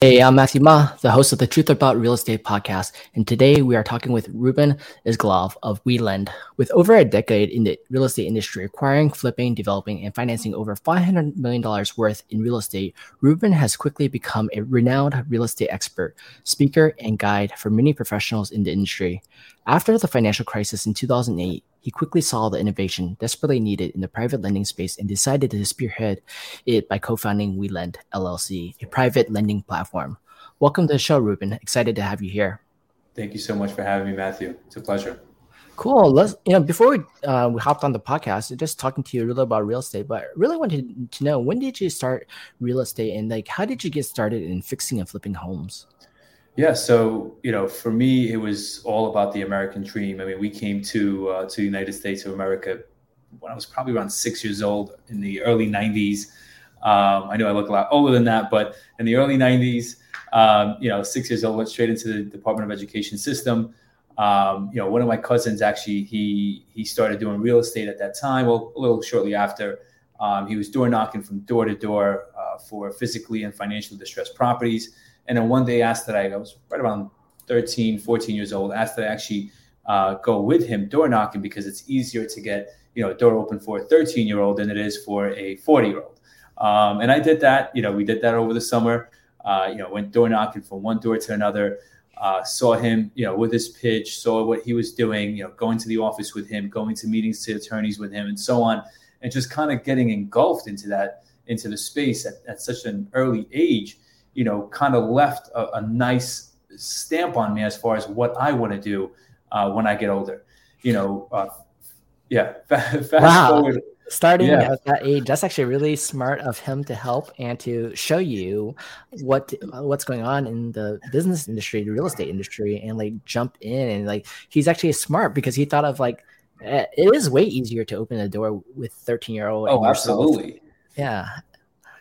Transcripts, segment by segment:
Hey, I'm Matthew Ma, the host of the Truth About Real Estate podcast, and today we are talking with Ruben Izgelov of WeLend. With over a decade in the real estate industry, acquiring, flipping, developing, and financing over $500 million worth in real estate, Ruben has quickly become a renowned real estate expert, speaker, and guide for many professionals in the industry. After the financial crisis in 2008, he quickly saw the innovation desperately needed in the private lending space and decided to spearhead it by co-founding WeLend LLC, a private lending platform. Welcome to the show, Ruben. Excited to have you here. Thank you so much for having me, Matthew. It's a pleasure. Cool. Let's you know before we uh, we hopped on the podcast, just talking to you a little about real estate, but I really wanted to know when did you start real estate and like how did you get started in fixing and flipping homes? Yeah, so you know, for me, it was all about the American dream. I mean, we came to uh, to the United States of America when I was probably around six years old in the early '90s. Um, I know I look a lot older than that, but in the early '90s, um, you know, six years old, went straight into the Department of Education system. Um, you know, one of my cousins actually he he started doing real estate at that time. Well, a little shortly after, um, he was door knocking from door to door uh, for physically and financially distressed properties and then one day asked that I, I was right around 13, 14 years old, asked that I actually uh, go with him door knocking because it's easier to get, you know, a door open for a 13 year old than it is for a 40 year old. Um, and I did that, you know, we did that over the summer, uh, you know, went door knocking from one door to another. Uh, saw him, you know, with his pitch, saw what he was doing, you know, going to the office with him, going to meetings to attorneys with him, and so on, and just kind of getting engulfed into that, into the space at, at such an early age you know, kind of left a, a, nice stamp on me as far as what I want to do uh, when I get older. You know, uh, yeah. Fast wow. forward. Starting yeah. at that age, that's actually really smart of him to help and to show you what what's going on in the business industry, the real estate industry, and like jump in and like he's actually smart because he thought of like eh, it is way easier to open a door with 13 year old. Oh, absolutely. Yeah.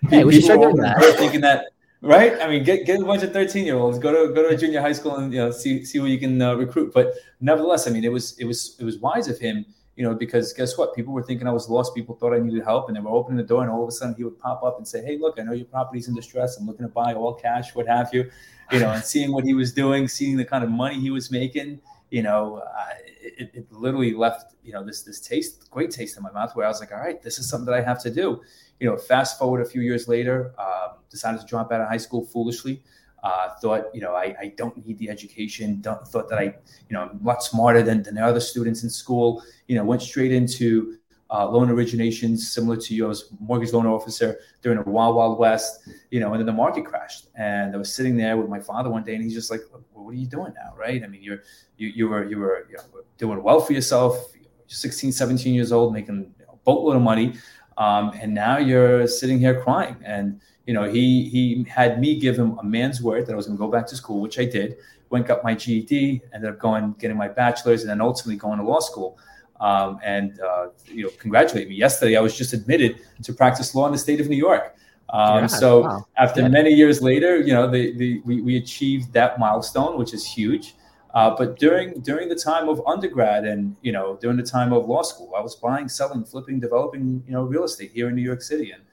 Hey, we should start doing that. Thinking that right? I mean, get get a bunch of thirteen year olds, go to go to a junior high school, and you know see see what you can uh, recruit. But nevertheless, I mean, it was it was it was wise of him, you know, because guess what? People were thinking I was lost. People thought I needed help, and they were opening the door, and all of a sudden he would pop up and say, "Hey, look, I know your property's in distress. I'm looking to buy all cash, what have you." You know, and seeing what he was doing, seeing the kind of money he was making, you know, uh, it, it literally left you know this this taste, great taste in my mouth, where I was like, "All right, this is something that I have to do." You know, fast forward a few years later. Um, decided to drop out of high school foolishly. Uh, thought, you know, I, I don't need the education. Thought that I, you know, I'm a lot smarter than, than the other students in school. You know, went straight into uh, loan originations, similar to you. I was mortgage loan officer during the wild, wild west, you know, and then the market crashed. And I was sitting there with my father one day, and he's just like, well, "What are you doing now, right? I mean, you're you, you were you were you know, doing well for yourself. 16, 17 years old, making a boatload of money, um, and now you're sitting here crying." And you know, he he had me give him a man's word that I was going to go back to school, which I did. Went got my GED, ended up going getting my bachelor's, and then ultimately going to law school. Um, and uh, you know, congratulate me. Yesterday, I was just admitted to practice law in the state of New York. Um, yeah, so wow. after yeah. many years later, you know, the, the, we, we achieved that milestone, which is huge. Uh, but during during the time of undergrad and you know during the time of law school, I was buying, selling, flipping, developing you know real estate here in New York City, and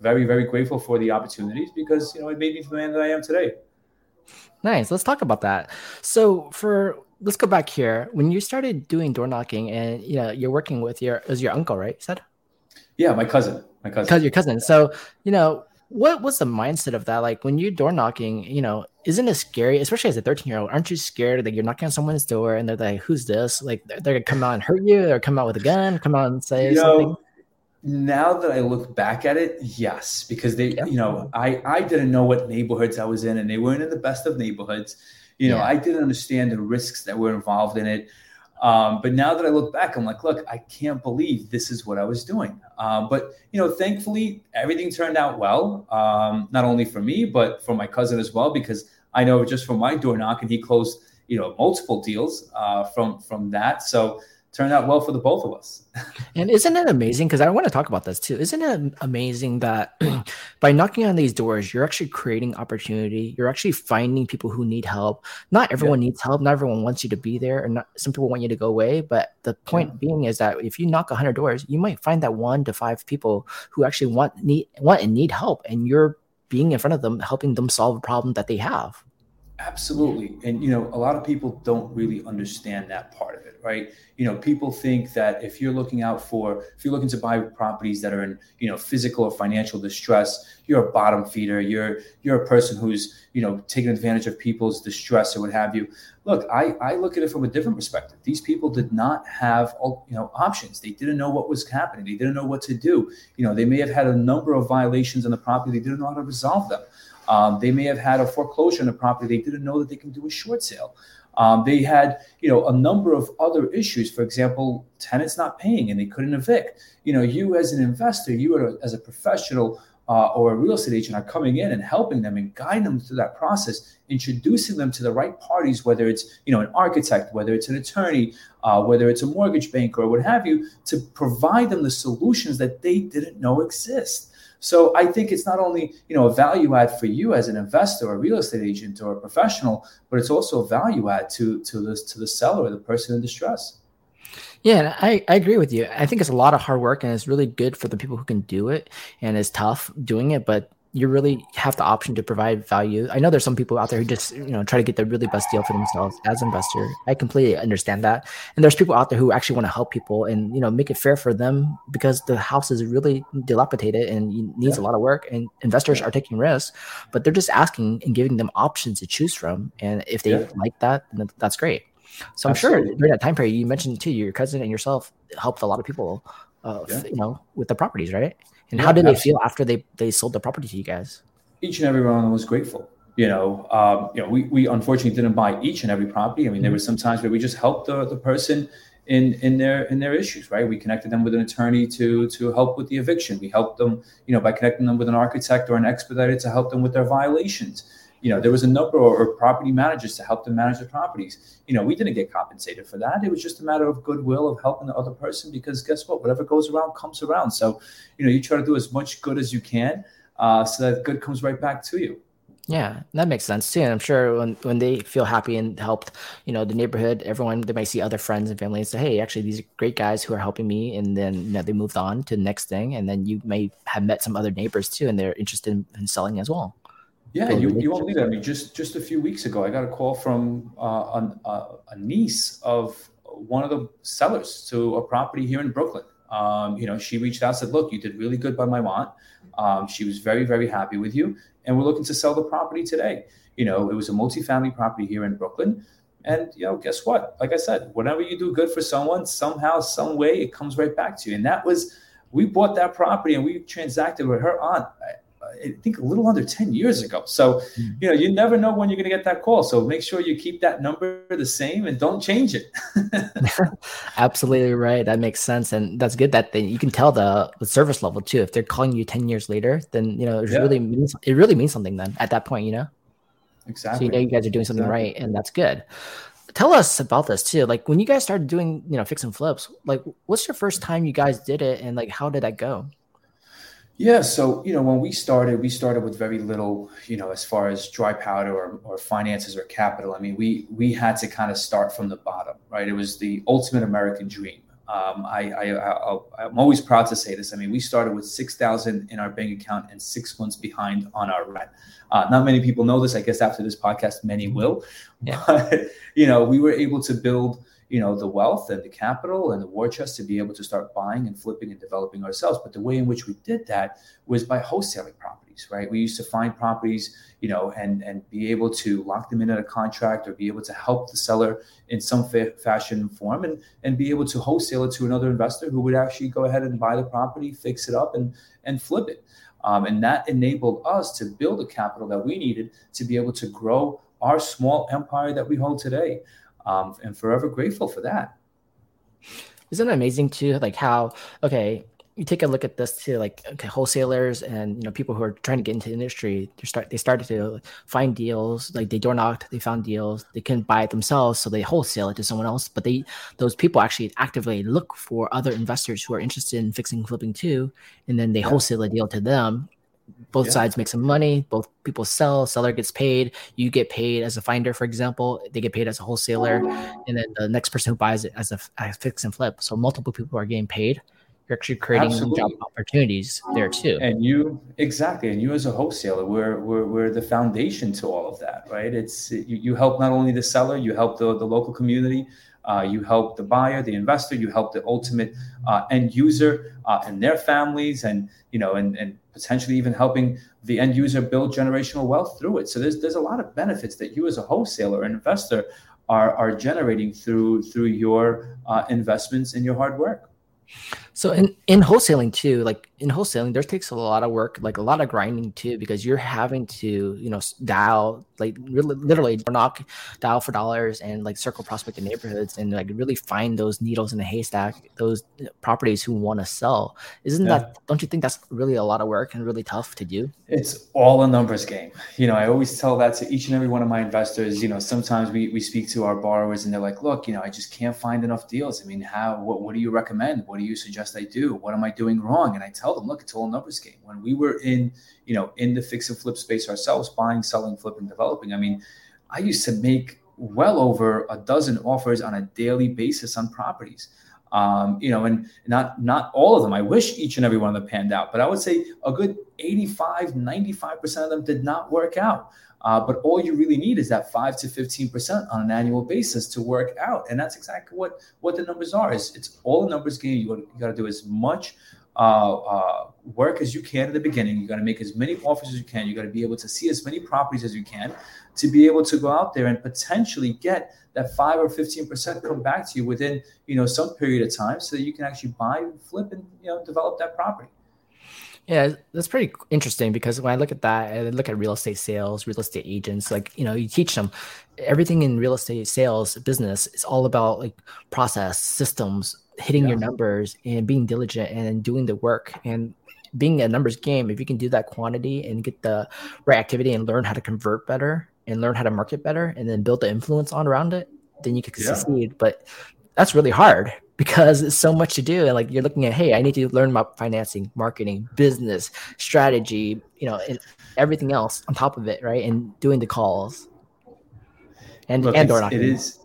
very, very grateful for the opportunities because you know it made me the man that I am today. Nice. Let's talk about that. So for let's go back here. When you started doing door knocking and you know you're working with your is your uncle, right? You said? Yeah, my cousin. My cousin. Because your cousin. So, you know, what was the mindset of that? Like when you're door knocking, you know, isn't it scary, especially as a 13 year old? Aren't you scared that you're knocking on someone's door and they're like, who's this? Like they're, they're gonna come out and hurt you or come out with a gun, come out and say you something? Know, now that I look back at it, yes, because they, you know, I I didn't know what neighborhoods I was in, and they weren't in the best of neighborhoods. You know, yeah. I didn't understand the risks that were involved in it. Um, but now that I look back, I'm like, look, I can't believe this is what I was doing. Um, but you know, thankfully, everything turned out well. Um, not only for me, but for my cousin as well, because I know just from my door knock, and he closed, you know, multiple deals uh, from from that. So turned out well for the both of us. and isn't it amazing? Because I want to talk about this too. Isn't it amazing that by knocking on these doors, you're actually creating opportunity? You're actually finding people who need help. Not everyone yeah. needs help. Not everyone wants you to be there, and not, some people want you to go away. But the point yeah. being is that if you knock 100 doors, you might find that one to five people who actually want need want and need help, and you're being in front of them, helping them solve a problem that they have. Absolutely. And, you know, a lot of people don't really understand that part of it, right? You know, people think that if you're looking out for, if you're looking to buy properties that are in, you know, physical or financial distress, you're a bottom feeder. You're, you're a person who's, you know, taking advantage of people's distress or what have you. Look, I, I look at it from a different perspective. These people did not have, you know, options. They didn't know what was happening. They didn't know what to do. You know, they may have had a number of violations on the property. They didn't know how to resolve them. Um, they may have had a foreclosure on a property. They didn't know that they can do a short sale. Um, they had, you know, a number of other issues. For example, tenants not paying and they couldn't evict. You know, you as an investor, you as a professional uh, or a real estate agent are coming in and helping them and guiding them through that process, introducing them to the right parties, whether it's you know an architect, whether it's an attorney, uh, whether it's a mortgage banker or what have you, to provide them the solutions that they didn't know exist. So I think it's not only you know a value add for you as an investor, a real estate agent, or a professional, but it's also a value add to to the to the seller, the person in distress. Yeah, I, I agree with you. I think it's a lot of hard work and it's really good for the people who can do it and it's tough doing it, but you really have the option to provide value. I know there's some people out there who just you know try to get the really best deal for themselves as an investor. I completely understand that. And there's people out there who actually want to help people and you know make it fair for them because the house is really dilapidated and needs yeah. a lot of work and investors yeah. are taking risks, but they're just asking and giving them options to choose from. And if they yeah. like that, then that's great. So I'm Absolutely. sure during that time period you mentioned too, your cousin and yourself helped a lot of people, uh, you know, with the properties, right? And yeah, how did absolutely. they feel after they they sold the property to you guys? Each and every one was grateful. You know, um, you know, we, we unfortunately didn't buy each and every property. I mean, mm-hmm. there were some times where we just helped the, the person in in their in their issues, right? We connected them with an attorney to to help with the eviction. We helped them, you know, by connecting them with an architect or an expediter to help them with their violations you know there was a number of property managers to help them manage their properties you know we didn't get compensated for that it was just a matter of goodwill of helping the other person because guess what whatever goes around comes around so you know you try to do as much good as you can uh, so that good comes right back to you yeah, that makes sense too. And I'm sure when, when they feel happy and helped, you know, the neighborhood, everyone, they might see other friends and family and say, Hey, actually, these are great guys who are helping me. And then, you know, they moved on to the next thing. And then you may have met some other neighbors too, and they're interested in, in selling as well. Yeah, you, you won't believe that. I mean, just just a few weeks ago, I got a call from uh, an, uh, a niece of one of the sellers to a property here in Brooklyn. Um, you know, she reached out, and said, "Look, you did really good by my aunt. Um, she was very, very happy with you, and we're looking to sell the property today." You know, it was a multifamily property here in Brooklyn, and you know, guess what? Like I said, whenever you do good for someone, somehow, some way, it comes right back to you. And that was, we bought that property and we transacted with her aunt. I think a little under 10 years ago. So, hmm. you know, you never know when you're going to get that call. So make sure you keep that number the same and don't change it. Absolutely right. That makes sense. And that's good that they, you can tell the, the service level too. If they're calling you 10 years later, then, you know, it yeah. really means, it really means something then at that point, you know? Exactly. So you know you guys are doing something exactly. right and that's good. Tell us about this too. Like when you guys started doing, you know, fix and flips, like what's your first time you guys did it and like how did that go? Yeah, so you know, when we started, we started with very little, you know, as far as dry powder or, or finances or capital. I mean, we we had to kind of start from the bottom, right? It was the ultimate American dream. Um, I, I, I am always proud to say this. I mean, we started with six thousand in our bank account and six months behind on our rent. Uh, not many people know this. I guess after this podcast, many will. Yeah. But you know, we were able to build you know the wealth and the capital and the war chest to be able to start buying and flipping and developing ourselves. But the way in which we did that was by wholesaling properties right? We used to find properties you know and and be able to lock them in at a contract or be able to help the seller in some fa- fashion form and and be able to wholesale it to another investor who would actually go ahead and buy the property fix it up and and flip it. Um, and that enabled us to build a capital that we needed to be able to grow our small empire that we hold today um, and forever grateful for that. Isn't it amazing too? Like how okay, you take a look at this to like okay, wholesalers and you know people who are trying to get into the industry. They start they started to find deals, like they door knocked, they found deals. They couldn't buy it themselves, so they wholesale it to someone else. But they those people actually actively look for other investors who are interested in fixing flipping too, and then they yeah. wholesale a deal to them both yeah. sides make some money both people sell seller gets paid you get paid as a finder for example they get paid as a wholesaler and then the next person who buys it as a, a fix and flip so multiple people are getting paid you're actually creating Absolutely. job opportunities there too. And you exactly, and you as a wholesaler, we're, we're, we're the foundation to all of that, right? It's you, you help not only the seller, you help the, the local community, uh, you help the buyer, the investor, you help the ultimate uh, end user uh, and their families, and you know, and, and potentially even helping the end user build generational wealth through it. So there's there's a lot of benefits that you as a wholesaler and investor are are generating through through your uh, investments and your hard work. So in, in wholesaling too, like in wholesaling, there takes a lot of work, like a lot of grinding too, because you're having to, you know, dial like really, literally knock, dial for dollars, and like circle prospect in neighborhoods, and like really find those needles in the haystack, those uh, properties who want to sell. Isn't yeah. that? Don't you think that's really a lot of work and really tough to do? It's all a numbers game. You know, I always tell that to each and every one of my investors. You know, sometimes we we speak to our borrowers, and they're like, "Look, you know, I just can't find enough deals. I mean, how? What, what do you recommend? What do you suggest I do? What am I doing wrong?" And I tell them, "Look, it's all numbers game." When we were in you know, in the fix and flip space ourselves, buying, selling, flipping, developing. I mean, I used to make well over a dozen offers on a daily basis on properties. Um, you know, and not not all of them. I wish each and every one of them panned out, but I would say a good 85, 95% of them did not work out. Uh, but all you really need is that five to 15% on an annual basis to work out. And that's exactly what, what the numbers are. It's, it's all a numbers game. You, you got to do as much uh, uh, work as you can in the beginning. You got to make as many offers as you can. You got to be able to see as many properties as you can to be able to go out there and potentially get that five or fifteen percent come back to you within you know some period of time, so that you can actually buy, flip, and you know develop that property. Yeah, that's pretty interesting because when I look at that, I look at real estate sales, real estate agents, like, you know, you teach them everything in real estate sales business is all about like process, systems, hitting yeah. your numbers and being diligent and doing the work and being a numbers game if you can do that quantity and get the right activity and learn how to convert better and learn how to market better and then build the influence on around it then you can yeah. succeed but that's really hard because it's so much to do and like you're looking at hey i need to learn about financing marketing business strategy you know and everything else on top of it right and doing the calls and Look, and door knocking. it is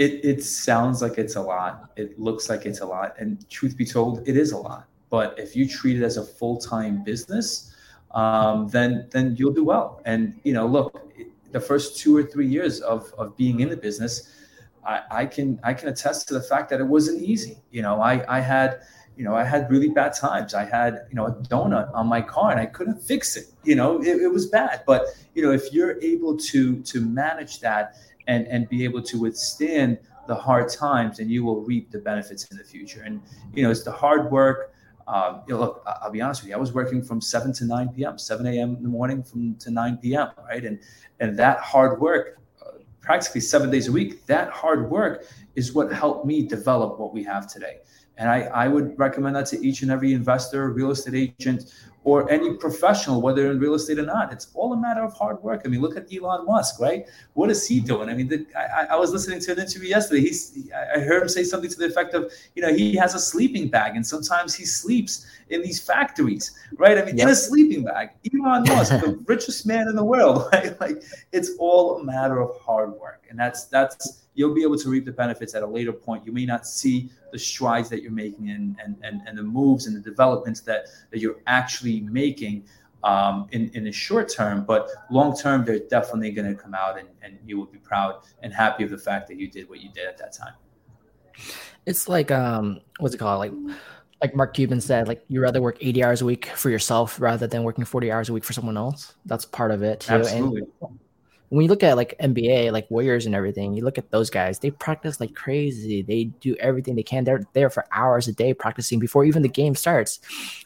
it it sounds like it's a lot. It looks like it's a lot, and truth be told, it is a lot. But if you treat it as a full time business, um, then then you'll do well. And you know, look, the first two or three years of of being in the business, I, I can I can attest to the fact that it wasn't easy. You know, I I had you know, I had really bad times. I had, you know, a donut on my car and I couldn't fix it. You know, it, it was bad. But, you know, if you're able to to manage that and and be able to withstand the hard times, and you will reap the benefits in the future. And you know, it's the hard work. Um, you know, look, I'll be honest with you. I was working from seven to nine p.m., seven a.m. in the morning from to nine p.m. Right, and and that hard work, practically seven days a week. That hard work is what helped me develop what we have today. And I, I would recommend that to each and every investor, real estate agent, or any professional, whether in real estate or not. It's all a matter of hard work. I mean, look at Elon Musk, right? What is he doing? I mean, the, I, I, was listening to an interview yesterday. He's, I heard him say something to the effect of, you know, he has a sleeping bag, and sometimes he sleeps in these factories, right? I mean, yep. in a sleeping bag. Elon Musk, the richest man in the world, right? Like, it's all a matter of hard work, and that's that's you'll be able to reap the benefits at a later point. You may not see the strides that you're making and and and, and the moves and the developments that that you're actually making um, in in the short term, but long term, they're definitely going to come out and, and you will be proud and happy of the fact that you did what you did at that time. It's like um, what's it called? Like like Mark Cuban said, like you rather work 80 hours a week for yourself rather than working 40 hours a week for someone else. That's part of it too. Absolutely. And when you look at like NBA, like Warriors and everything, you look at those guys, they practice like crazy. They do everything they can. They're there for hours a day practicing before even the game starts.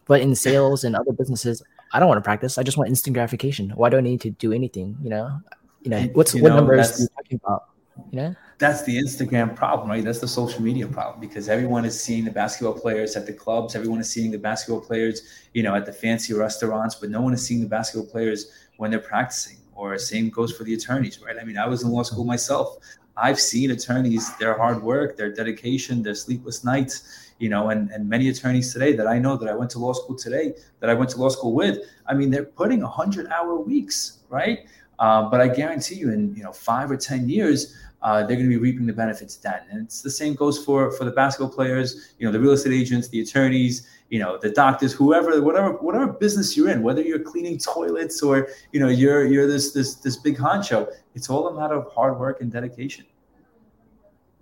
But in sales and other businesses, I don't want to practice. I just want instant gratification. Why do I need to do anything? You know, you know, what's you what know, numbers are you talking about? You know? That's the Instagram problem, right? That's the social media problem because everyone is seeing the basketball players at the clubs, everyone is seeing the basketball players, you know, at the fancy restaurants, but no one is seeing the basketball players when they're practicing or same goes for the attorneys, right? I mean, I was in law school myself. I've seen attorneys, their hard work, their dedication, their sleepless nights, you know, and, and many attorneys today that I know that I went to law school today, that I went to law school with, I mean, they're putting 100 hour weeks, right? Uh, but I guarantee you, in you know five or ten years, uh, they're going to be reaping the benefits then. And it's the same goes for for the basketball players, you know, the real estate agents, the attorneys, you know, the doctors, whoever, whatever, whatever business you're in, whether you're cleaning toilets or you know you're you're this this this big honcho. It's all a matter of hard work and dedication.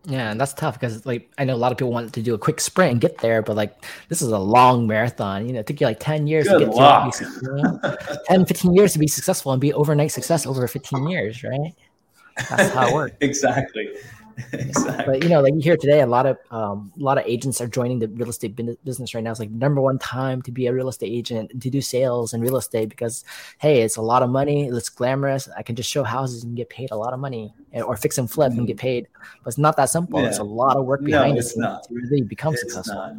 Yeah, and that's tough because like I know a lot of people want to do a quick sprint and get there, but like this is a long marathon. You know, it took you like 10 years Good to get luck. to you 10, 15 years to be successful and be overnight success over 15 years, right? That's how it works. exactly. Exactly. But you know, like you hear today, a lot of um, a lot of agents are joining the real estate business right now. It's like number one time to be a real estate agent and to do sales and real estate because hey, it's a lot of money. It's glamorous. I can just show houses and get paid a lot of money, or fix and flip and get paid. But it's not that simple. It's a lot of work No, behind scenes not. to really become It's successful. not.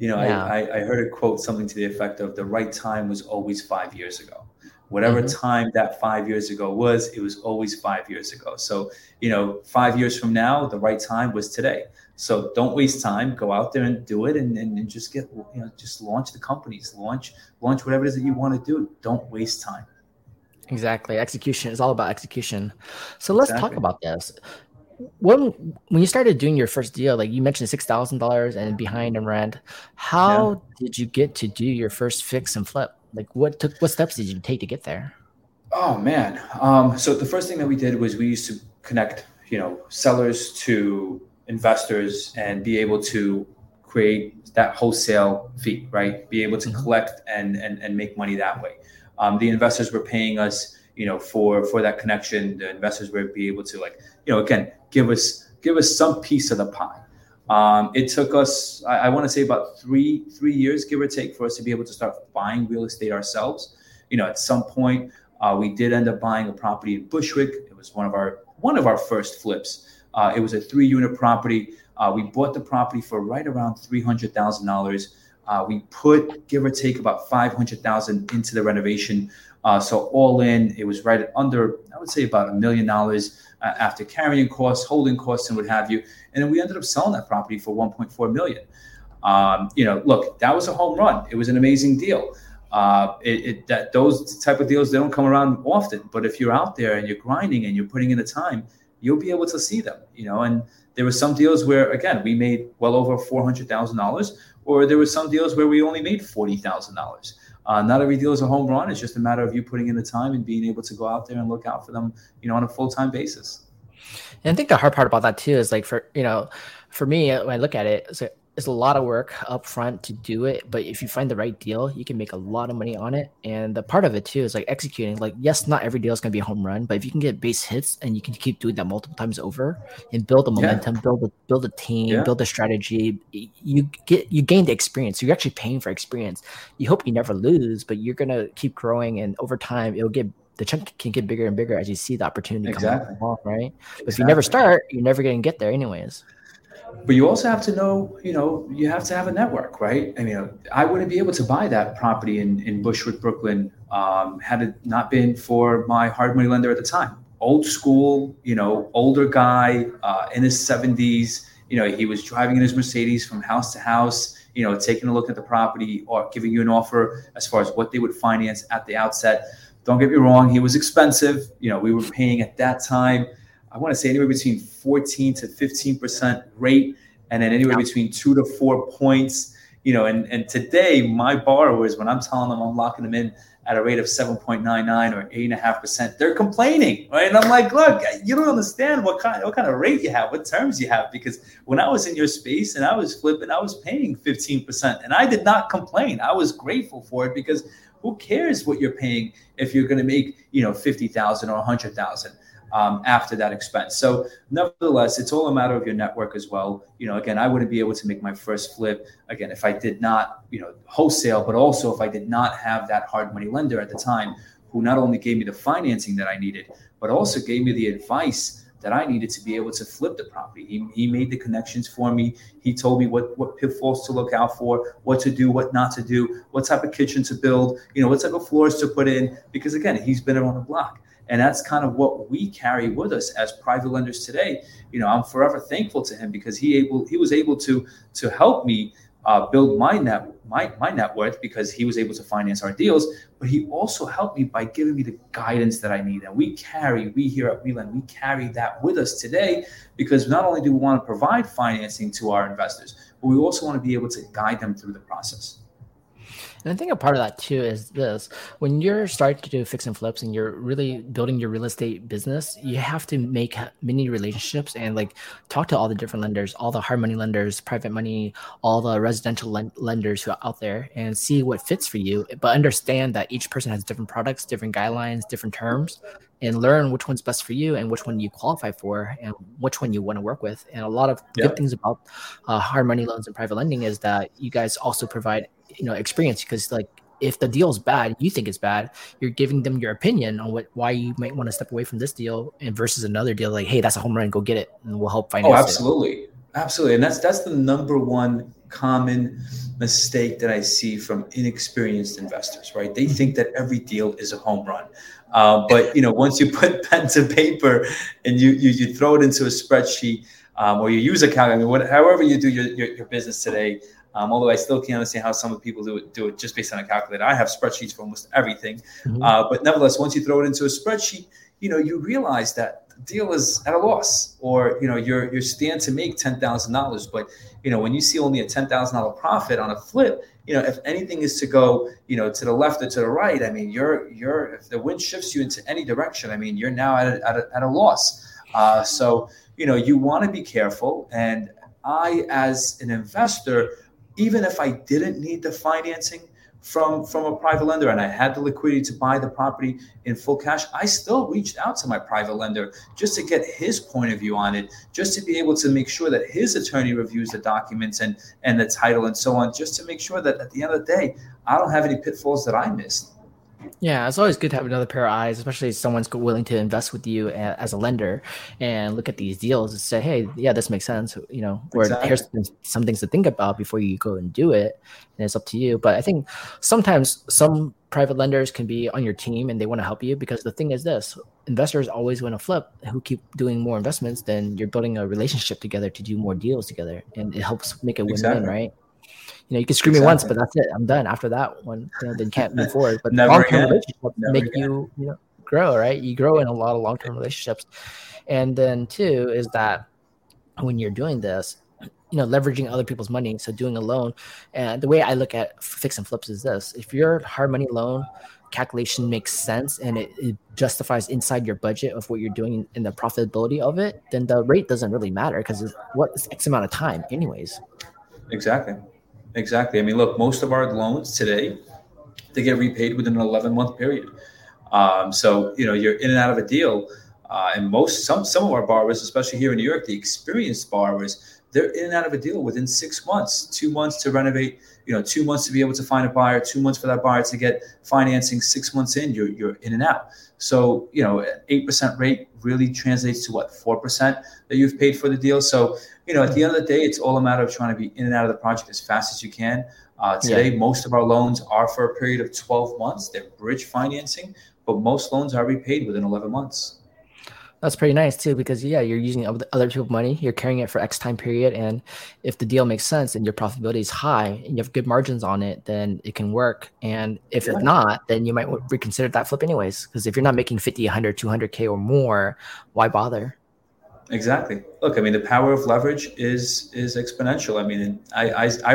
You know, Yeah. I, I heard a quote something to the effect of the right time was always five years ago. Whatever Mhm. time that five years ago was, it was always five years ago. So, you know, five years from now, the right time was today. So don't waste time. Go out there and do it and, and, and just get, you know, just launch the companies, launch, launch whatever it is that you want to do. Don't waste time. Exactly. Execution is all about execution. So let's talk about this. When when you started doing your first deal, like you mentioned six thousand dollars and behind in rent, how did you get to do your first fix and flip? Like what took what steps did you take to get there? Oh man. Um, so the first thing that we did was we used to connect, you know, sellers to investors and be able to create that wholesale fee, right? Be able to Mhm. collect and and, and make money that way. Um, the investors were paying us, you know, for for that connection. The investors were be able to like, you know, again, give us give us some piece of the pie. Um, it took us, I, I want to say, about three three years, give or take, for us to be able to start buying real estate ourselves. You know, at some point, uh, we did end up buying a property in Bushwick. It was one of our one of our first flips. Uh, it was a three unit property. Uh, we bought the property for right around three hundred thousand dollars. Uh, we put give or take about five hundred thousand into the renovation. Uh, so all in, it was right under I would say about a million dollars uh, after carrying costs, holding costs, and what have you. And then we ended up selling that property for one point four million. Um, you know, look, that was a home run. It was an amazing deal uh, it, it that those type of deals they don't come around often. But if you're out there and you're grinding and you're putting in the time, you'll be able to see them. You know, and there were some deals where again we made well over four hundred thousand dollars, or there were some deals where we only made forty thousand dollars. Uh, not every deal is a home run. It's just a matter of you putting in the time and being able to go out there and look out for them, you know, on a full time basis. And I think the hard part about that too is like for you know, for me when I look at it, a, it's a lot of work up front to do it. But if you find the right deal, you can make a lot of money on it. And the part of it too is like executing. Like yes, not every deal is gonna be a home run, but if you can get base hits and you can keep doing that multiple times over and build a Yeah. momentum, build a build a team, Yeah. build a strategy, you get you gain the experience. So you're actually paying for experience. You hope you never lose, but you're gonna keep growing, and over time it'll get the chunk can get bigger and bigger as you see the opportunity Exactly. come along, right? But if you never start, you're never going to get there, anyways. But you also have to know, you know, you have to have a network, right? I mean, I wouldn't be able to buy that property in, in Bushwick, Brooklyn, um, had it not been for my hard money lender at the time. Old school, you know, older guy uh, in his 70s. You know, he was driving in his Mercedes from house to house, you know, taking a look at the property or giving you an offer as far as what they would finance at the outset. Don't get me wrong, he was expensive. You know, we were paying at that time I want to say anywhere between 14 to 15% rate, and then anywhere Yeah. between two to four points. You know, and, and today my borrowers, when I'm telling them I'm locking them in at a rate of 7.99 or 8.5%, they're complaining, right? And I'm like, look, you don't understand what kind, what kind of rate you have, what terms you have. Because when I was in your space and I was flipping, I was paying 15%. And I did not complain. I was grateful for it because who cares what you're paying if you're going to make, you know, 50,000 or 100,000 um, after that expense. So nevertheless, it's all a matter of your network as well. You know, again, I wouldn't be able to make my first flip again if I did not, you know, wholesale, but also if I did not have that hard money lender at the time who not only gave me the financing that I needed, but also gave me the advice that I needed to be able to flip the property. He, he made the connections for me. He told me what, what pitfalls to look out for, what to do, what not to do, what type of kitchen to build, you know, what type of floors to put in. Because again, he's been around the block. And that's kind of what we carry with us as private lenders today. You know, I'm forever thankful to him because he able he was able to to help me uh, build my net my, my net worth because he was able to finance our deals, but he also helped me by giving me the guidance that I need. And we carry, we here at WeLend, we carry that with us today because not only do we want to provide financing to our investors, but we also want to be able to guide them through the process. And I think a part of that too is this when you're starting to do fix and flips and you're really building your real estate business, you have to make many relationships and like talk to all the different lenders, all the hard money lenders, private money, all the residential lenders who are out there and see what fits for you. But understand that each person has different products, different guidelines, different terms and learn which one's best for you and which one you qualify for and which one you want to work with. And a lot of yeah. good things about uh, hard money loans and private lending is that you guys also provide you know experience because like if the deal is bad, you think it's bad, you're giving them your opinion on what why you might want to step away from this deal and versus another deal like, hey, that's a home run, go get it, and we'll help finance. Oh, absolutely, it. absolutely, and that's that's the number one common mistake that I see from inexperienced investors. Right? They think that every deal is a home run, uh, but you know, once you put pen to paper and you you, you throw it into a spreadsheet. Um, or you use a calculator, however you do your, your, your business today, um, although I still can't understand how some of the people do it, do it just based on a calculator. I have spreadsheets for almost everything. Mm-hmm. Uh, but nevertheless, once you throw it into a spreadsheet, you know, you realize that the deal is at a loss or, you know, you're, you're stand to make $10,000. But, you know, when you see only a $10,000 profit on a flip, you know, if anything is to go, you know, to the left or to the right, I mean, you're, you're, if the wind shifts you into any direction, I mean, you're now at a, at a, at a loss. Uh, so, you know, you want to be careful. And I, as an investor, even if I didn't need the financing from from a private lender and I had the liquidity to buy the property in full cash, I still reached out to my private lender just to get his point of view on it, just to be able to make sure that his attorney reviews the documents and and the title and so on, just to make sure that at the end of the day, I don't have any pitfalls that I missed. Yeah, it's always good to have another pair of eyes, especially if someone's willing to invest with you eh, as a lender and look at these deals and say, "Hey, yeah, this makes sense." You know, or exactly. here's some things to think about before you go and do it. And it's up to you. But I think sometimes some private lenders can be on your team and they want to help you because the thing is this: investors always want to flip. Who keep doing more investments, then you're building a relationship together to do more deals together, and it helps make a win-win, exactly. right? You know, you can screw exactly. me once, but that's it. I'm done. After that one, you know, then can't move forward. But long term relationships make again. you, you know, grow, right? You grow in a lot of long term relationships. And then two is that when you're doing this, you know, leveraging other people's money. So doing a loan. And the way I look at fix and flips is this if your hard money loan calculation makes sense and it, it, justifies inside your budget of what you're doing in the profitability of it, then the rate doesn't really matter because what is X amount of time, anyways. Exactly. Exactly. I mean, look, most of our loans today, they get repaid within an 11 month period. Um, so, you know, you're in and out of a deal. Uh, and most, some, some of our borrowers, especially here in New York, the experienced borrowers, they're in and out of a deal within six months, two months to renovate, you know, two months to be able to find a buyer, two months for that buyer to get financing, six months in, you're, you're in and out. So, you know, 8% rate really translates to what, 4% that you've paid for the deal. So, you know, at the end of the day, it's all a matter of trying to be in and out of the project as fast as you can. Uh, today, yeah. most of our loans are for a period of 12 months. They're bridge financing, but most loans are repaid within 11 months. That's pretty nice too, because yeah, you're using other people's money, you're carrying it for X time period, and if the deal makes sense and your profitability is high and you have good margins on it, then it can work. And if yeah. it's not, then you might reconsider that flip anyways, because if you're not making 50, 100, 200k or more, why bother? Exactly. Look, I mean, the power of leverage is is exponential. I mean, I, I, I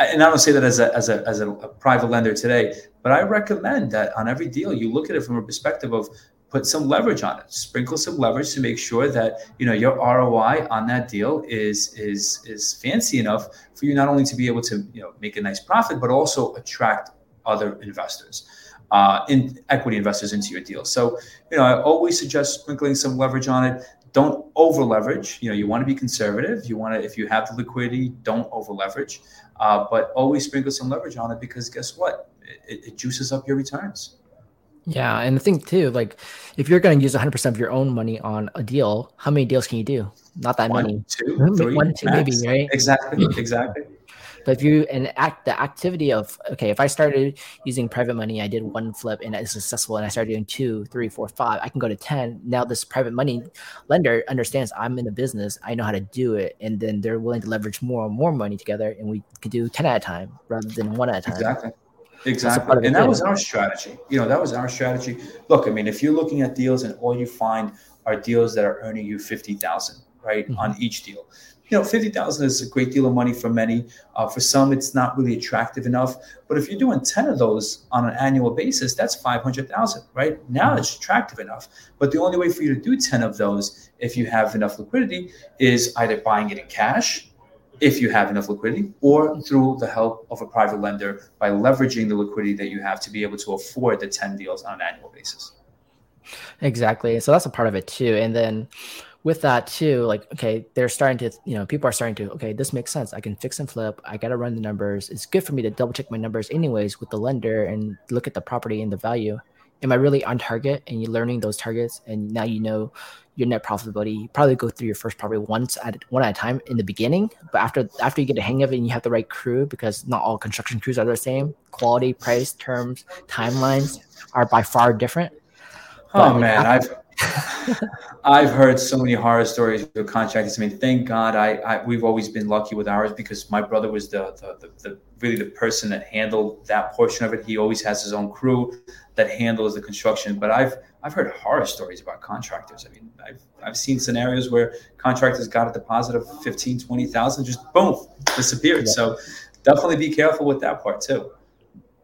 and I don't say that as a as a as a, a private lender today, but I recommend that on every deal you look at it from a perspective of put some leverage on it, sprinkle some leverage to make sure that you know your ROI on that deal is is is fancy enough for you not only to be able to you know make a nice profit, but also attract other investors. Uh, in equity investors into your deal. So, you know, I always suggest sprinkling some leverage on it don't over leverage. You know, you want to be conservative. You want to, if you have the liquidity, don't over leverage, uh, but always sprinkle some leverage on it because guess what? It, it, juices up your returns. Yeah, and the thing too, like if you're going to use 100% of your own money on a deal, how many deals can you do? Not that One, many. Two, three, One, two, max. maybe, right? Exactly, hmm. exactly. But if you and act the activity of okay, if I started using private money, I did one flip and it's successful, and I started doing two, three, four, five, I can go to ten. Now this private money lender understands I'm in the business, I know how to do it, and then they're willing to leverage more and more money together, and we could do ten at a time rather than one at a time. Exactly. Exactly. And that was our strategy. You know, that was our strategy. Look, I mean, if you're looking at deals and all you find are deals that are earning you 50,000, right, mm-hmm. on each deal, you know, 50,000 is a great deal of money for many. Uh, for some, it's not really attractive enough. But if you're doing 10 of those on an annual basis, that's 500,000, right? Now it's attractive enough. But the only way for you to do 10 of those, if you have enough liquidity, is either buying it in cash, if you have enough liquidity, or through the help of a private lender by leveraging the liquidity that you have to be able to afford the 10 deals on an annual basis. Exactly. So that's a part of it too. And then, with that too, like, okay, they're starting to, you know, people are starting to, okay, this makes sense. I can fix and flip. I got to run the numbers. It's good for me to double check my numbers anyways with the lender and look at the property and the value. Am I really on target? And you're learning those targets. And now you know your net profitability. You probably go through your first property once at one at a time in the beginning. But after, after you get a hang of it and you have the right crew, because not all construction crews are the same, quality, price, terms, timelines are by far different. Oh but man, after, I've I've heard so many horror stories with contractors. I mean, thank God I, I we've always been lucky with ours because my brother was the, the, the, the, really the person that handled that portion of it. He always has his own crew that handles the construction. But I've I've heard horror stories about contractors. I mean, I've I've seen scenarios where contractors got a deposit of 15, 20,000, just boom, disappeared. Yeah. So definitely be careful with that part too.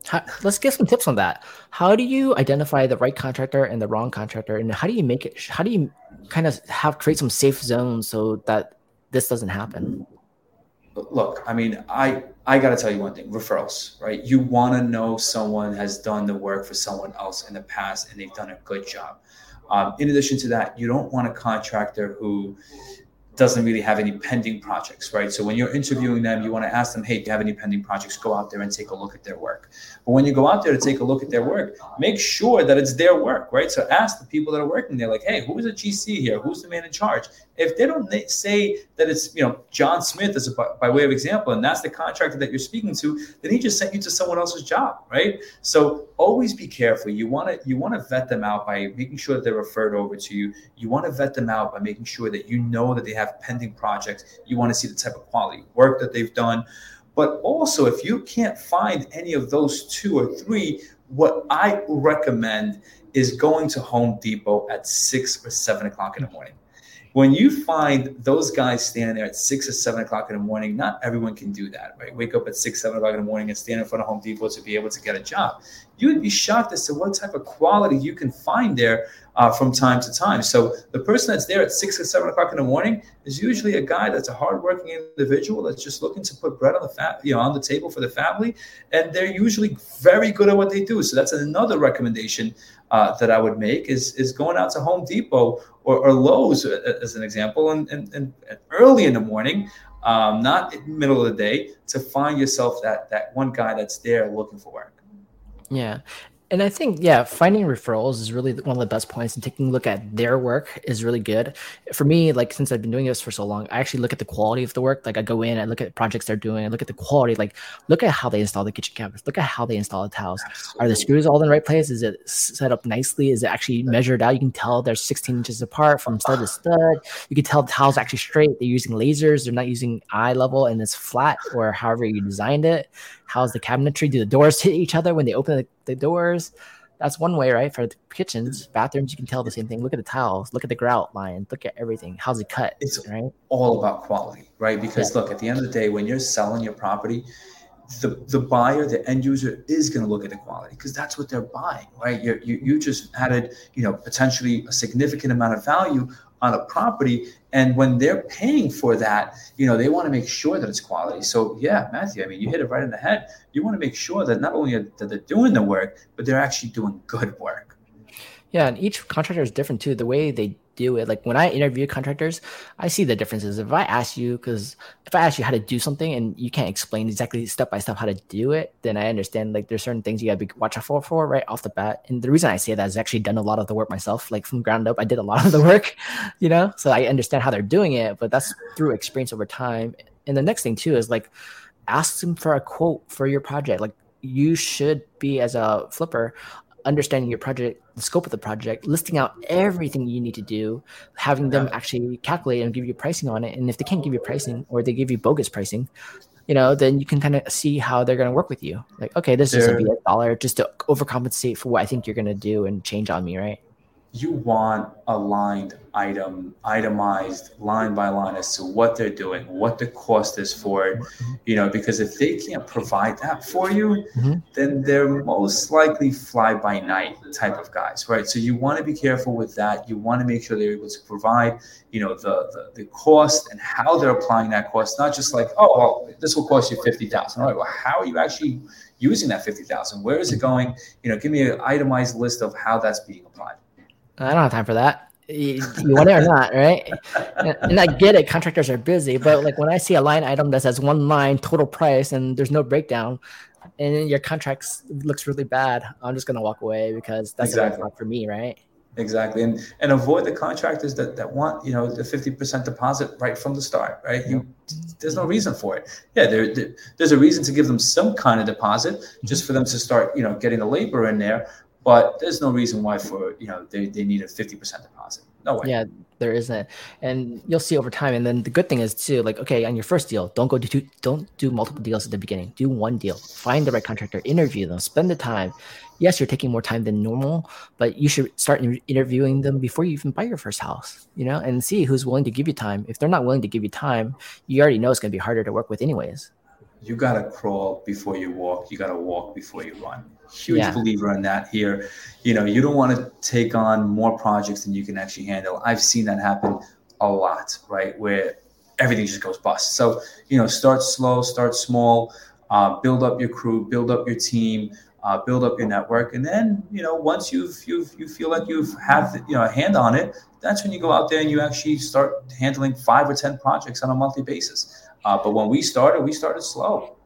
How, let's get some tips on that. How do you identify the right contractor and the wrong contractor, and how do you make it? How do you kind of have create some safe zones so that this doesn't happen? Look, I mean, I I got to tell you one thing: referrals, right? You want to know someone has done the work for someone else in the past, and they've done a good job. Um, in addition to that, you don't want a contractor who doesn't really have any pending projects, right? So when you're interviewing them, you want to ask them, hey, do you have any pending projects? Go out there and take a look at their work. But when you go out there to take a look at their work, make sure that it's their work, right? So ask the people that are working there, like, hey, who is a GC here? Who's the man in charge? If they don't say that it's, you know, John Smith as a, by way of example, and that's the contractor that you're speaking to, then he just sent you to someone else's job, right? So always be careful. You want to you want to vet them out by making sure that they're referred over to you. You want to vet them out by making sure that you know that they have pending projects. You want to see the type of quality work that they've done. But also, if you can't find any of those two or three, what I recommend is going to Home Depot at six or seven o'clock in the morning when you find those guys standing there at six or seven o'clock in the morning, not everyone can do that, right? Wake up at six, seven o'clock in the morning and stand in front of Home Depot to be able to get a job. You would be shocked as to what type of quality you can find there uh, from time to time. So the person that's there at six or seven o'clock in the morning is usually a guy that's a hardworking individual that's just looking to put bread on the fat, you know, on the table for the family, and they're usually very good at what they do. So that's another recommendation uh, that I would make is is going out to Home Depot or, or Lowe's uh, as an example, and, and, and early in the morning, um, not middle of the day, to find yourself that that one guy that's there looking for work. Yeah, and I think, yeah, finding referrals is really one of the best points, and taking a look at their work is really good. For me, like since I've been doing this for so long, I actually look at the quality of the work. Like I go in, I look at projects they're doing, I look at the quality. Like look at how they install the kitchen cabinets, look at how they install the towels. Absolutely. Are the screws all in the right place? Is it set up nicely? Is it actually measured out? You can tell they're 16 inches apart from stud to stud. You can tell the towels actually straight. They're using lasers. They're not using eye level and it's flat or however you designed it. How's the cabinetry? Do the doors hit each other when they open the, the doors? That's one way, right? For the kitchens, bathrooms, you can tell the same thing. Look at the tiles, look at the grout line, look at everything. How's it cut? It's right? all about quality, right? Because yeah. look, at the end of the day, when you're selling your property, the, the buyer, the end user is going to look at the quality because that's what they're buying, right? You're, you you just added, you know, potentially a significant amount of value on a property and when they're paying for that, you know, they want to make sure that it's quality. So yeah, Matthew, I mean, you hit it right in the head. You want to make sure that not only that they're doing the work, but they're actually doing good work. Yeah, and each contractor is different too. The way they do it. Like when I interview contractors, I see the differences. If I ask you, because if I ask you how to do something and you can't explain exactly step by step how to do it, then I understand like there's certain things you gotta be watch out for, for right off the bat. And the reason I say that is actually done a lot of the work myself, like from ground up. I did a lot of the work, you know, so I understand how they're doing it, but that's through experience over time. And the next thing too is like ask them for a quote for your project. Like you should be as a flipper understanding your project, the scope of the project, listing out everything you need to do, having them actually calculate and give you pricing on it. And if they can't give you pricing or they give you bogus pricing, you know, then you can kind of see how they're going to work with you. Like, okay, this is going to be a dollar just to overcompensate for what I think you're going to do and change on me, right? You want aligned item itemized line by line as to what they're doing what the cost is for it you know because if they can't provide that for you mm-hmm. then they're most likely fly by night type of guys right? So you want to be careful with that. You want to make sure they're able to provide you know the, the, the cost and how they're applying that cost not just like oh well this will cost you 50000 all right? Well how are you actually using that 50000 where is it going? You know give me an itemized list of how that's being applied I don't have time for that. You, you want it or not, right? And, and, I get it. Contractors are busy, but like when I see a line item that says one line total price and there's no breakdown, and your contract looks really bad, I'm just gonna walk away because that's exactly. not for me, right? Exactly, and and avoid the contractors that, that want you know the fifty percent deposit right from the start, right? You there's no reason for it. Yeah, there, there, there's a reason to give them some kind of deposit just mm-hmm. for them to start you know getting the labor in there, but there's no reason why for you know they, they need a 50% deposit. No way. Yeah there isn't. And you'll see over time. And then the good thing is too like okay on your first deal don't go to two don't do multiple deals at the beginning. Do one deal. Find the right contractor. Interview them. Spend the time. Yes you're taking more time than normal but you should start interviewing them before you even buy your first house you know and see who's willing to give you time. If they're not willing to give you time you already know it's going to be harder to work with anyways you got to crawl before you walk. You got to walk before you run. Huge yeah. believer in that here. You know you don't want to take on more projects than you can actually handle. I've seen that happen a lot right where everything just goes bust. So you know start slow start small uh, build up your crew build up your team uh, build up your network and then you know once you've you've you feel like you've have you know a hand on it that's when you go out there and you actually start handling five or ten projects on a monthly basis uh, but when we started we started slow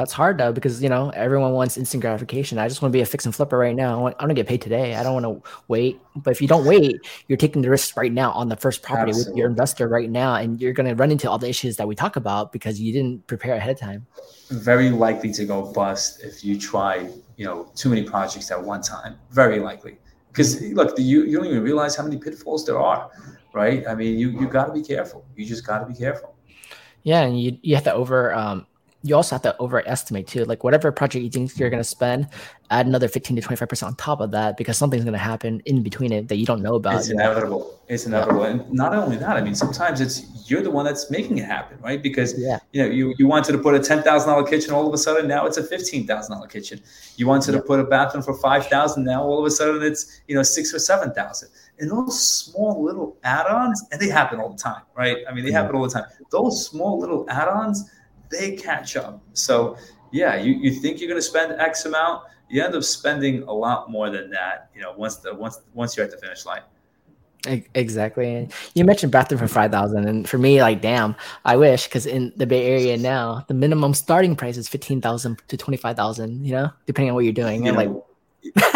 that's hard though because you know everyone wants instant gratification. I just want to be a fix and flipper right now. I want, I want to get paid today. I don't want to wait. But if you don't wait, you're taking the risk right now on the first property Absolutely. with your investor right now, and you're going to run into all the issues that we talk about because you didn't prepare ahead of time. Very likely to go bust if you try, you know, too many projects at one time. Very likely because look, you you don't even realize how many pitfalls there are, right? I mean, you you got to be careful. You just got to be careful. Yeah, and you you have to over um you also have to overestimate too. Like whatever project you think you're going to spend, add another 15 to 25% on top of that because something's going to happen in between it that you don't know about. It's inevitable. It's inevitable. Yeah. And not only that, I mean, sometimes it's you're the one that's making it happen, right? Because yeah. you know, you, you wanted to put a $10,000 kitchen, all of a sudden now it's a $15,000 kitchen. You wanted yeah. to put a bathroom for 5,000, now all of a sudden it's, you know, six or 7,000. And those small little add-ons, and they happen all the time, right? I mean, they happen all the time. Those small little add-ons, they catch up. So yeah, you, you think you're going to spend X amount, you end up spending a lot more than that. You know, once the once once you're at the finish line. Exactly. You mentioned bathroom for five thousand, and for me, like, damn, I wish because in the Bay Area now, the minimum starting price is fifteen thousand to twenty five thousand. You know, depending on what you're doing. You and know,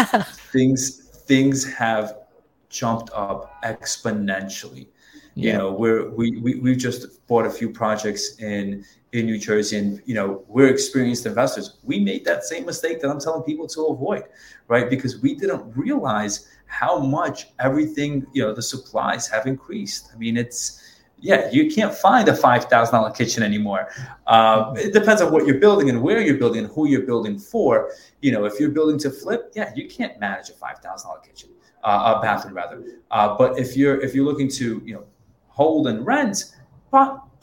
like, things things have jumped up exponentially. You know, we're we, we we've just bought a few projects in in New Jersey, and you know we're experienced investors. We made that same mistake that I'm telling people to avoid, right? Because we didn't realize how much everything, you know, the supplies have increased. I mean, it's yeah, you can't find a five thousand dollar kitchen anymore. Um, it depends on what you're building and where you're building and who you're building for. You know, if you're building to flip, yeah, you can't manage a five thousand dollar kitchen, uh, a bathroom rather. Uh, but if you're if you're looking to you know hold and rent,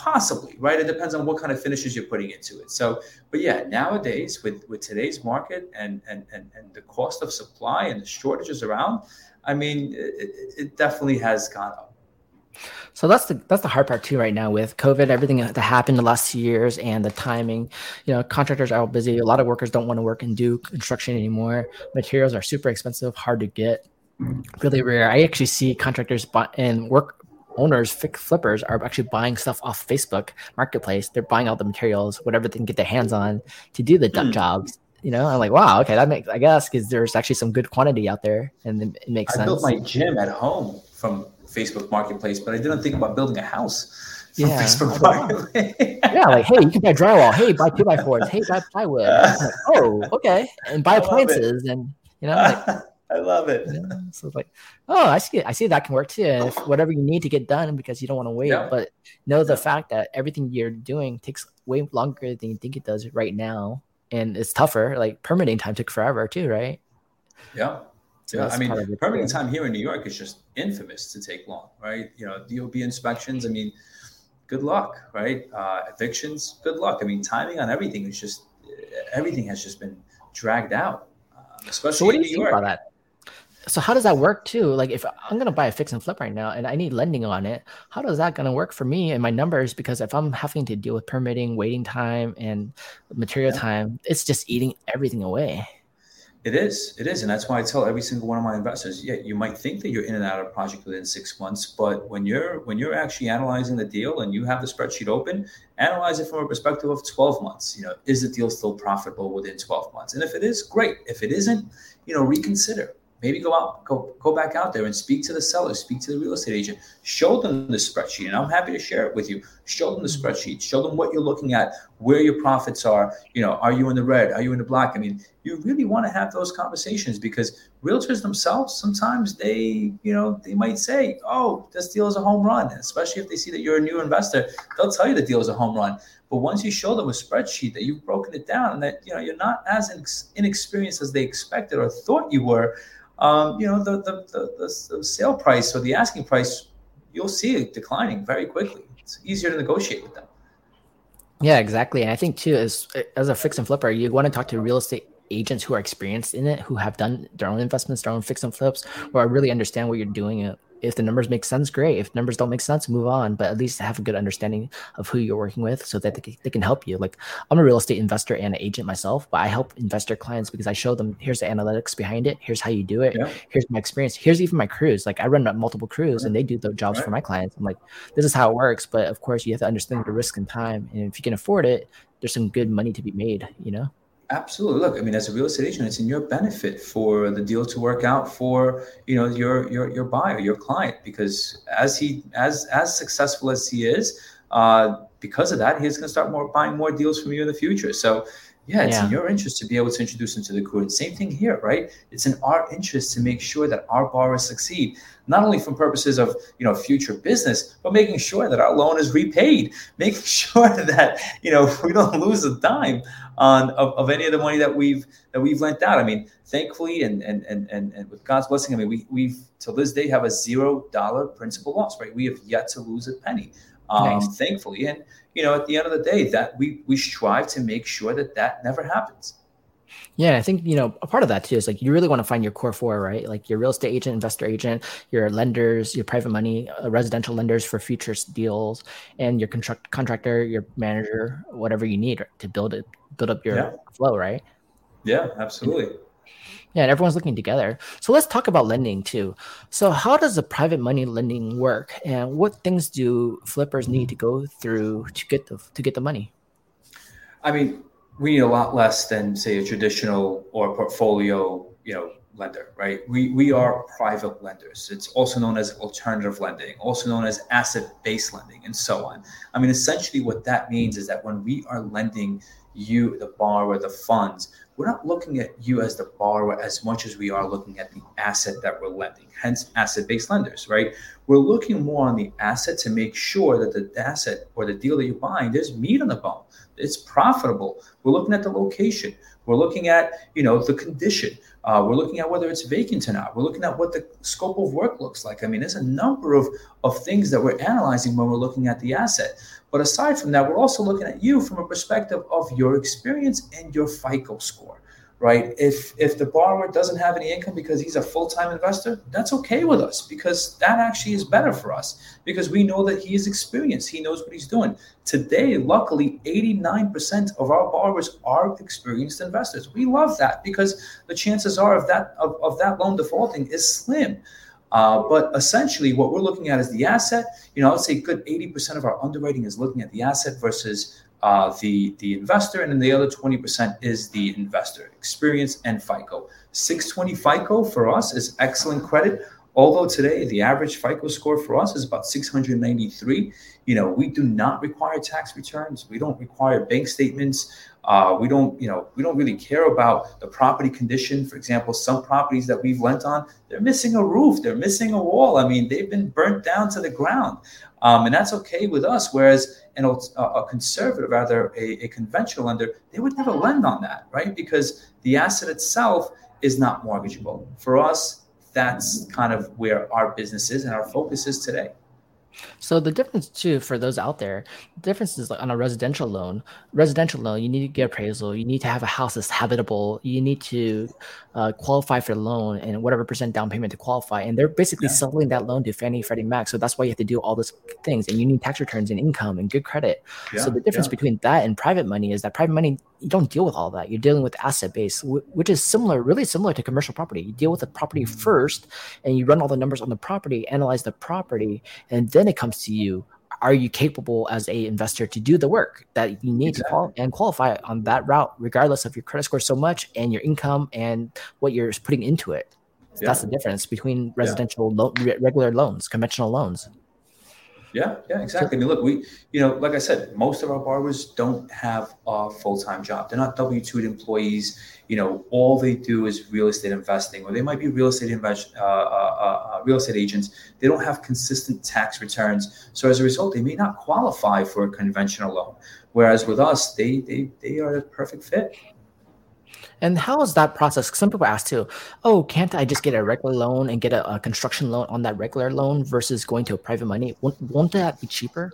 possibly right it depends on what kind of finishes you're putting into it so but yeah nowadays with with today's market and and and, and the cost of supply and the shortages around i mean it, it definitely has gone up so that's the that's the hard part too right now with COVID, everything that happened the last two years and the timing. You know, contractors are all busy. A lot of workers don't want to work and do construction anymore. Materials are super expensive, hard to get, really rare. I actually see contractors and work owners, flippers, are actually buying stuff off Facebook Marketplace. They're buying all the materials, whatever they can get their hands on to do the mm. jobs. You know, I'm like, wow, okay, that makes I guess because there's actually some good quantity out there, and it, makes I sense. I built my gym at home from Facebook Marketplace, but I didn't think about building a house. Yeah. yeah, like hey, you can buy drywall. Hey, buy two by fours. Hey, buy plywood. Like, oh, okay, and buy appliances, and you know, like, I love it. so it's like, oh, I see. I see that can work too. If whatever you need to get done because you don't want to wait, yeah. but know the yeah. fact that everything you're doing takes way longer than you think it does right now, and it's tougher. Like permitting time took forever too, right? Yeah. So yeah, I mean, permitting time here in New York is just infamous to take long, right? You know, DOB inspections. I mean, good luck, right? Uh, evictions, good luck. I mean, timing on everything is just everything has just been dragged out, uh, especially so what do you in New York. About that? So how does that work too? Like if I'm gonna buy a fix and flip right now and I need lending on it, how does that gonna work for me and my numbers? Because if I'm having to deal with permitting, waiting time, and material yeah. time, it's just eating everything away. It is. It is. And that's why I tell every single one of my investors, yeah, you might think that you're in and out of a project within six months, but when you're when you're actually analyzing the deal and you have the spreadsheet open, analyze it from a perspective of 12 months. You know, is the deal still profitable within 12 months? And if it is, great. If it isn't, you know, reconsider maybe go out, go go back out there and speak to the seller, speak to the real estate agent, show them the spreadsheet, and I'm happy to share it with you. Show them the mm-hmm. spreadsheet, show them what you're looking at, where your profits are. You know, are you in the red? Are you in the black? I mean, you really want to have those conversations because realtors themselves sometimes they, you know, they might say, "Oh, this deal is a home run," especially if they see that you're a new investor. They'll tell you the deal is a home run. But once you show them a spreadsheet that you've broken it down and that you know you're not as inexperienced as they expected or thought you were, um, you know, the, the, the, the, sale price or the asking price, you'll see it declining very quickly. It's easier to negotiate with them. Yeah, exactly. And I think too, as as a fix and flipper, you want to talk to real estate agents who are experienced in it, who have done their own investments, their own fix and flips, or really understand what you're doing uh, if the numbers make sense, great. If numbers don't make sense, move on. But at least have a good understanding of who you're working with so that they can, they can help you. Like I'm a real estate investor and an agent myself, but I help investor clients because I show them here's the analytics behind it. Here's how you do it. Yeah. Here's my experience. Here's even my crews. Like I run multiple crews right. and they do the jobs right. for my clients. I'm like, this is how it works. But of course, you have to understand the risk and time. And if you can afford it, there's some good money to be made, you know? Absolutely. Look, I mean, as a real estate agent, it's in your benefit for the deal to work out for you know your your your buyer, your client, because as he as as successful as he is, uh, because of that, he's going to start more buying more deals from you in the future. So yeah, it's yeah. in your interest to be able to introduce them to the. And same thing here, right? It's in our interest to make sure that our borrowers succeed, not only from purposes of you know future business, but making sure that our loan is repaid, making sure that you know we don't lose a dime on of, of any of the money that we've that we've lent out. I mean, thankfully, and and and and, and with God's blessing, I mean, we we've till this day have a zero dollar principal loss, right? We have yet to lose a penny, um, nice. thankfully, and you know, at the end of the day, that we we strive to make sure that that never happens. Yeah, I think you know a part of that too is like you really want to find your core four, right? Like your real estate agent, investor agent, your lenders, your private money, uh, residential lenders for future deals, and your contract contractor, your manager, whatever you need to build it, build up your yeah. flow, right? Yeah, absolutely. Yeah, and everyone's looking together. So let's talk about lending too. So how does the private money lending work, and what things do flippers need to go through to get the to get the money? I mean, we need a lot less than say a traditional or portfolio, you know, lender, right? We we are private lenders. It's also known as alternative lending, also known as asset-based lending, and so on. I mean, essentially, what that means is that when we are lending you, the borrower, the funds, we're not looking at you as the borrower as much as we are looking at the asset that we're lending, hence asset based lenders, right? We're looking more on the asset to make sure that the asset or the deal that you're buying, there's meat on the bone. It's profitable. We're looking at the location. We're looking at, you know, the condition. Uh, we're looking at whether it's vacant or not. We're looking at what the scope of work looks like. I mean, there's a number of, of things that we're analyzing when we're looking at the asset. But aside from that, we're also looking at you from a perspective of your experience and your FICO score right? If if the borrower doesn't have any income because he's a full-time investor, that's okay with us because that actually is better for us because we know that he is experienced. He knows what he's doing. Today, luckily, 89% of our borrowers are experienced investors. We love that because the chances are of that of, of that loan defaulting is slim. Uh, but essentially, what we're looking at is the asset. You know, I would say good 80% of our underwriting is looking at the asset versus uh, the the investor, and then the other 20% is the investor experience and FICO. 620 FICO for us is excellent credit. although today the average FICO score for us is about 693, you know, we do not require tax returns. We don't require bank statements. Uh, we don't, you know, we don't really care about the property condition. For example, some properties that we've lent on, they're missing a roof, they're missing a wall. I mean, they've been burnt down to the ground, um, and that's okay with us. Whereas, know, a conservative, rather a, a conventional lender, they would never lend on that, right? Because the asset itself is not mortgageable. For us, that's kind of where our business is and our focus is today. So the difference too for those out there, the difference is like on a residential loan. Residential loan, you need to get appraisal. You need to have a house that's habitable. You need to uh, qualify for the loan and whatever percent down payment to qualify. And they're basically yeah. selling that loan to Fannie, Freddie Mac. So that's why you have to do all those things. And you need tax returns and income and good credit. Yeah, so the difference yeah. between that and private money is that private money you don't deal with all that. You're dealing with asset base, which is similar, really similar to commercial property. You deal with the property mm-hmm. first, and you run all the numbers on the property, analyze the property, and then it comes to you. Are you capable as a investor to do the work that you need exactly. to qual- and qualify on that route, regardless of your credit score so much and your income and what you're putting into it? Yeah. That's the difference between residential yeah. lo- regular loans, conventional loans. Yeah, yeah, exactly. I mean, look, we, you know, like I said, most of our borrowers don't have a full time job. They're not W two employees. You know, all they do is real estate investing, or they might be real estate invest, uh, uh, uh, uh, real estate agents. They don't have consistent tax returns, so as a result, they may not qualify for a conventional loan. Whereas with us, they they they are a perfect fit. And how is that process? Some people ask too, oh, can't I just get a regular loan and get a, a construction loan on that regular loan versus going to a private money? Won't, won't that be cheaper?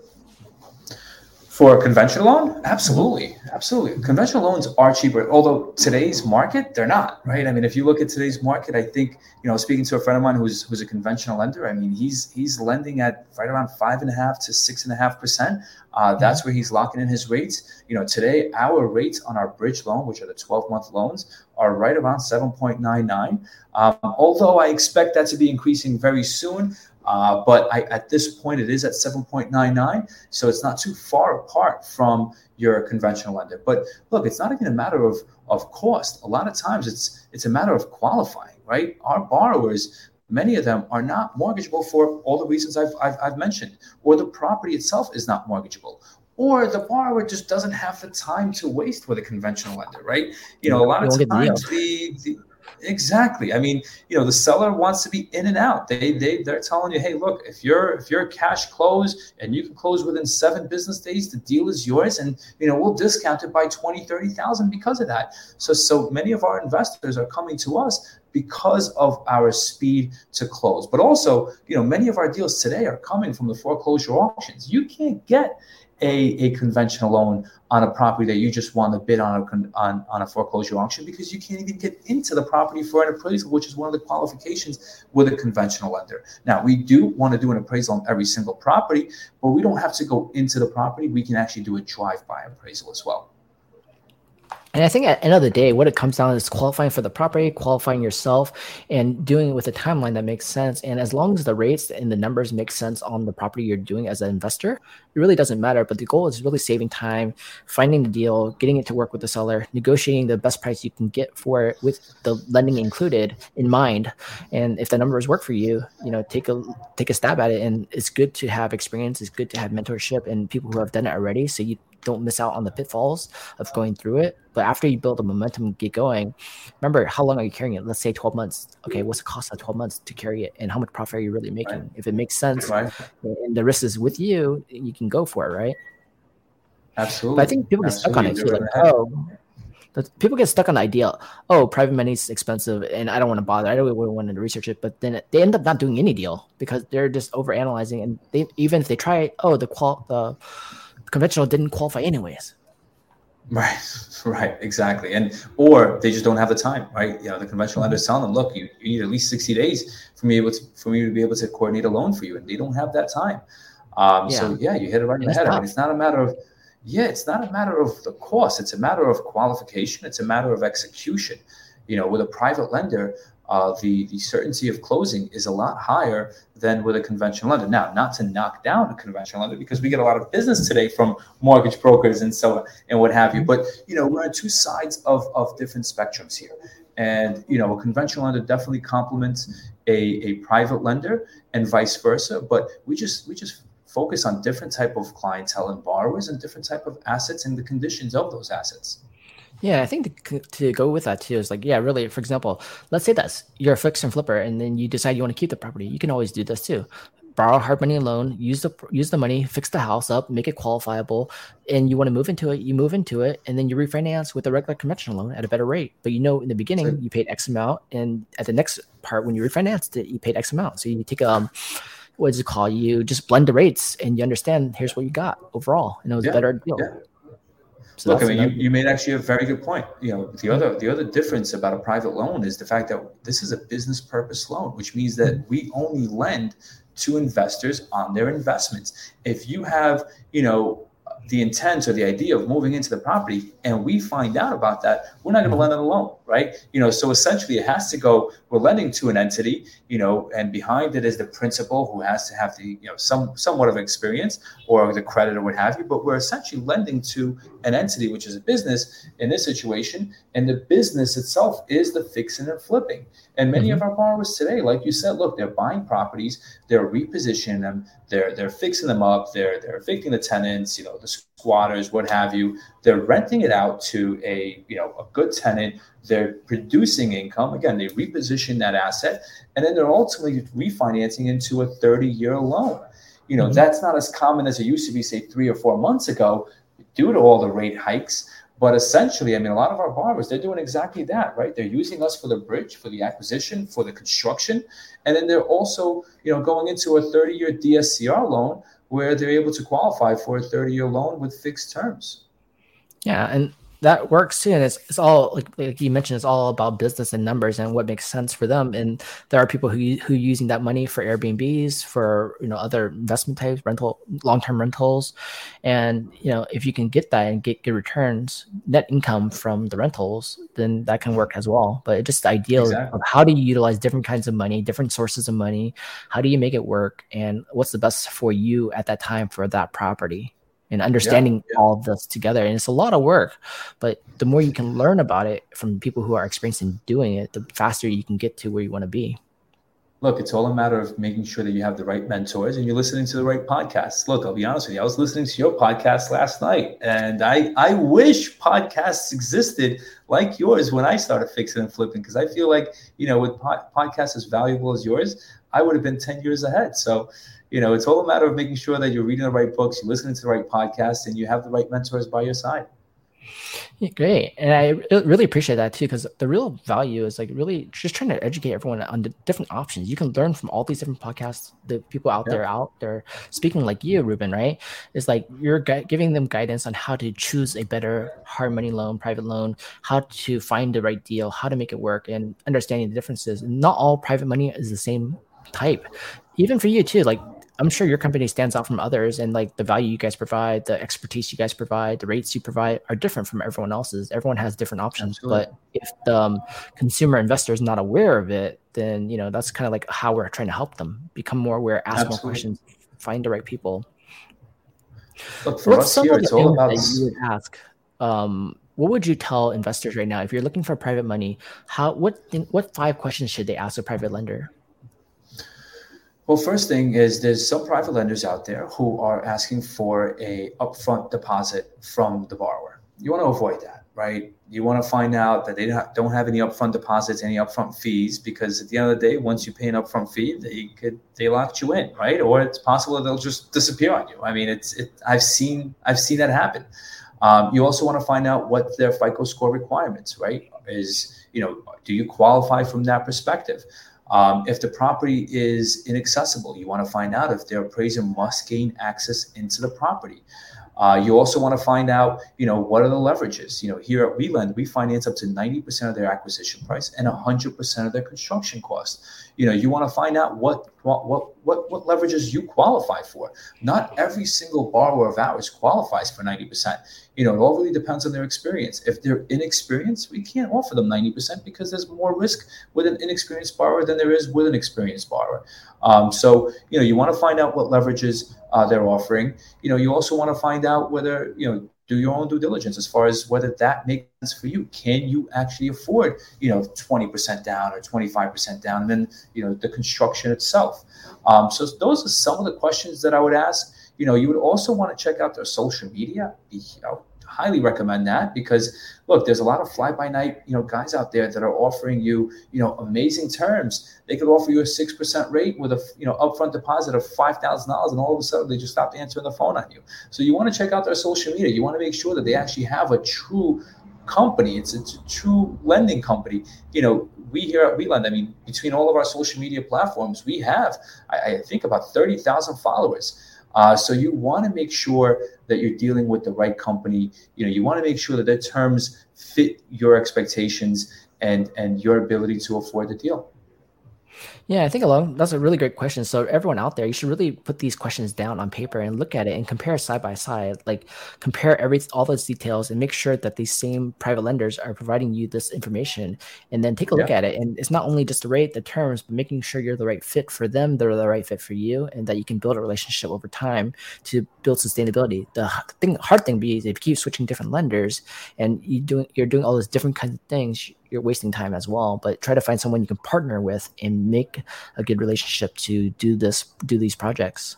For a conventional loan, absolutely, absolutely. Conventional loans are cheaper, although today's market they're not, right? I mean, if you look at today's market, I think you know, speaking to a friend of mine who's who's a conventional lender, I mean, he's he's lending at right around five and a half to six and a half percent. Uh, mm-hmm. that's where he's locking in his rates. You know, today our rates on our bridge loan, which are the 12 month loans, are right around 7.99. Um, although I expect that to be increasing very soon. Uh, but I, at this point, it is at 7.99. So it's not too far apart from your conventional lender. But look, it's not even a matter of, of cost. A lot of times it's, it's a matter of qualifying, right? Our borrowers, many of them are not mortgageable for all the reasons I've, I've, I've mentioned, or the property itself is not mortgageable, or the borrower just doesn't have the time to waste with a conventional lender, right? You know, a lot of times the, the Exactly. I mean, you know, the seller wants to be in and out. They they they're telling you, hey, look, if you're if you're cash close and you can close within seven business days, the deal is yours, and you know we'll discount it by 20, 30,000 because of that. So so many of our investors are coming to us because of our speed to close. But also, you know, many of our deals today are coming from the foreclosure auctions. You can't get a, a conventional loan on a property that you just want to bid on a, on, on a foreclosure auction because you can't even get into the property for an appraisal, which is one of the qualifications with a conventional lender. Now, we do want to do an appraisal on every single property, but we don't have to go into the property. We can actually do a drive-by appraisal as well. And I think at the end of the day, what it comes down is qualifying for the property, qualifying yourself, and doing it with a timeline that makes sense. And as long as the rates and the numbers make sense on the property you're doing as an investor, it really doesn't matter. But the goal is really saving time, finding the deal, getting it to work with the seller, negotiating the best price you can get for it with the lending included in mind. And if the numbers work for you, you know, take a take a stab at it. And it's good to have experience. It's good to have mentorship and people who have done it already. So you don't miss out on the pitfalls of going through it. But after you build the momentum get going, remember how long are you carrying it? Let's say 12 months. Okay, what's the cost of 12 months to carry it? And how much profit are you really making? Right. If it makes sense right. and the risk is with you, you can go for it, right? Absolutely. But I think people get stuck on it. Like, oh, people get stuck on the idea, oh, private money is expensive and I don't want to bother. I don't really want to research it. But then they end up not doing any deal because they're just over analyzing. And they even if they try, oh, the qual the conventional didn't qualify anyways. Right, right, exactly, and or they just don't have the time, right? You know, the conventional lenders telling them, look, you, you need at least sixty days for me able to for me to be able to coordinate a loan for you, and they don't have that time. Um, yeah. So yeah, you hit it right in the head. I mean, it's not a matter of yeah, it's not a matter of the cost. It's a matter of qualification. It's a matter of execution. You know, with a private lender, uh, the the certainty of closing is a lot higher than with a conventional lender. Now, not to knock down a conventional lender because we get a lot of business today from mortgage brokers and so on and what have you. But you know, we're on two sides of of different spectrums here. And you know, a conventional lender definitely complements a, a private lender and vice versa. But we just we just focus on different type of clientele and borrowers and different type of assets and the conditions of those assets. Yeah, I think to, to, go with that too is like, yeah, really. For example, let's say that you're a fix and flipper, and then you decide you want to keep the property. You can always do this too. Borrow hard money loan, use the use the money, fix the house up, make it qualifiable, and you want to move into it. You move into it, and then you refinance with a regular conventional loan at a better rate. But you know, in the beginning, you paid X amount, and at the next part, when you refinanced it, you paid X amount. So you take um what does it call? You just blend the rates and you understand here's what you got overall. And it was yeah, a better deal. Yeah. So Look, I mean, you, you made actually a very good point. You know, the other the other difference about a private loan is the fact that this is a business purpose loan, which means that we only lend to investors on their investments. If you have, you know, the intent or the idea of moving into the property and we find out about that, we're not going to lend it alone, right? You know, so essentially it has to go, we're lending to an entity, you know, and behind it is the principal who has to have the, you know, some somewhat of experience or the credit or what have you, but we're essentially lending to an entity, which is a business in this situation. And the business itself is the fixing and flipping. And many mm-hmm. of our borrowers today, like you said, look, they're buying properties, they're repositioning them, they're they're fixing them up, they're they're evicting the tenants, you know, the squatters, what have you. They're renting it out to a you know a good tenant. They're producing income. Again, they reposition that asset, and then they're ultimately refinancing into a 30-year loan. You know, mm-hmm. that's not as common as it used to be, say, three or four months ago, due to all the rate hikes. But essentially, I mean, a lot of our borrowers, they're doing exactly that, right? They're using us for the bridge, for the acquisition, for the construction. And then they're also, you know, going into a 30-year DSCR loan where they're able to qualify for a 30-year loan with fixed terms. Yeah, and that works too and it's, it's all like, like you mentioned it's all about business and numbers and what makes sense for them and there are people who who using that money for airbnbs for you know other investment types rental long-term rentals and you know if you can get that and get good returns net income from the rentals then that can work as well but it's just the ideal exactly. of how do you utilize different kinds of money different sources of money how do you make it work and what's the best for you at that time for that property and understanding yeah, yeah. all of this together. And it's a lot of work, but the more you can learn about it from people who are experienced in doing it, the faster you can get to where you want to be. Look, it's all a matter of making sure that you have the right mentors and you're listening to the right podcasts. Look, I'll be honest with you. I was listening to your podcast last night, and I I wish podcasts existed like yours when I started fixing and flipping because I feel like you know with podcasts as valuable as yours, I would have been ten years ahead. So you know, it's all a matter of making sure that you're reading the right books, you're listening to the right podcasts, and you have the right mentors by your side. Yeah, great, and I really appreciate that too, because the real value is like really just trying to educate everyone on the different options. You can learn from all these different podcasts, the people out yeah. there out there speaking like you, Ruben. Right? It's like you're gu- giving them guidance on how to choose a better hard money loan, private loan, how to find the right deal, how to make it work, and understanding the differences. Not all private money is the same type. Even for you too, like I'm sure your company stands out from others, and like the value you guys provide, the expertise you guys provide, the rates you provide are different from everyone else's. Everyone has different options, Absolutely. but if the um, consumer investor is not aware of it, then you know that's kind of like how we're trying to help them become more aware, ask Absolutely. more questions, find the right people. Look, for What's us here, it's all about. you would ask, um, what would you tell investors right now if you're looking for private money? How what what five questions should they ask a private lender? Well, first thing is there's some private lenders out there who are asking for a upfront deposit from the borrower. You want to avoid that, right? You want to find out that they don't have any upfront deposits, any upfront fees, because at the end of the day, once you pay an upfront fee, they could they locked you in, right? Or it's possible they'll just disappear on you. I mean, it's it, I've seen I've seen that happen. Um, you also want to find out what their FICO score requirements, right? Is you know, do you qualify from that perspective? Um, if the property is inaccessible, you want to find out if their appraiser must gain access into the property. Uh, you also want to find out, you know, what are the leverages? You know, here at WeLend, we finance up to 90% of their acquisition price and 100% of their construction cost. You know, you want to find out what what what what leverages you qualify for. Not every single borrower of ours qualifies for 90% you know, it all really depends on their experience. If they're inexperienced, we can't offer them 90% because there's more risk with an inexperienced borrower than there is with an experienced borrower. Um, so, you know, you want to find out what leverages uh, they're offering. You know, you also want to find out whether, you know, do your own due diligence as far as whether that makes sense for you. Can you actually afford, you know, 20% down or 25% down? And then, you know, the construction itself. Um, so those are some of the questions that I would ask. You know, you would also want to check out their social media. You know, highly recommend that because look, there's a lot of fly by night, you know, guys out there that are offering you, you know, amazing terms. They could offer you a six percent rate with a you know upfront deposit of five thousand dollars, and all of a sudden they just stopped answering the phone on you. So you want to check out their social media. You want to make sure that they actually have a true company. It's a, it's a true lending company. You know, we here at WeLend, I mean, between all of our social media platforms, we have, I, I think, about 30,000 followers. Uh, so you want to make sure that you're dealing with the right company. You know, you want to make sure that the terms fit your expectations and and your ability to afford the deal. Yeah, I think along that's a really great question. So everyone out there, you should really put these questions down on paper and look at it and compare side by side. Like compare every all those details and make sure that these same private lenders are providing you this information. And then take a look yeah. at it. And it's not only just the rate, the terms, but making sure you're the right fit for them, they're the right fit for you, and that you can build a relationship over time to build sustainability. The thing, hard thing be is if you keep switching different lenders and you doing you're doing all those different kinds of things, you're wasting time as well. But try to find someone you can partner with and make a good relationship to do this, do these projects.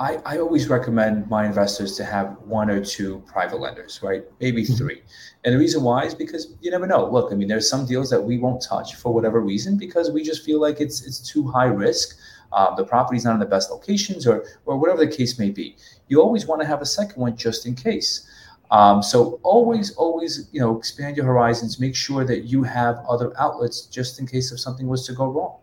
I, I always recommend my investors to have one or two private lenders, right? Maybe mm-hmm. three. And the reason why is because you never know. Look, I mean, there's some deals that we won't touch for whatever reason because we just feel like it's it's too high risk. Uh, the property's not in the best locations, or or whatever the case may be. You always want to have a second one just in case. Um, so always, always, you know, expand your horizons. Make sure that you have other outlets just in case if something was to go wrong.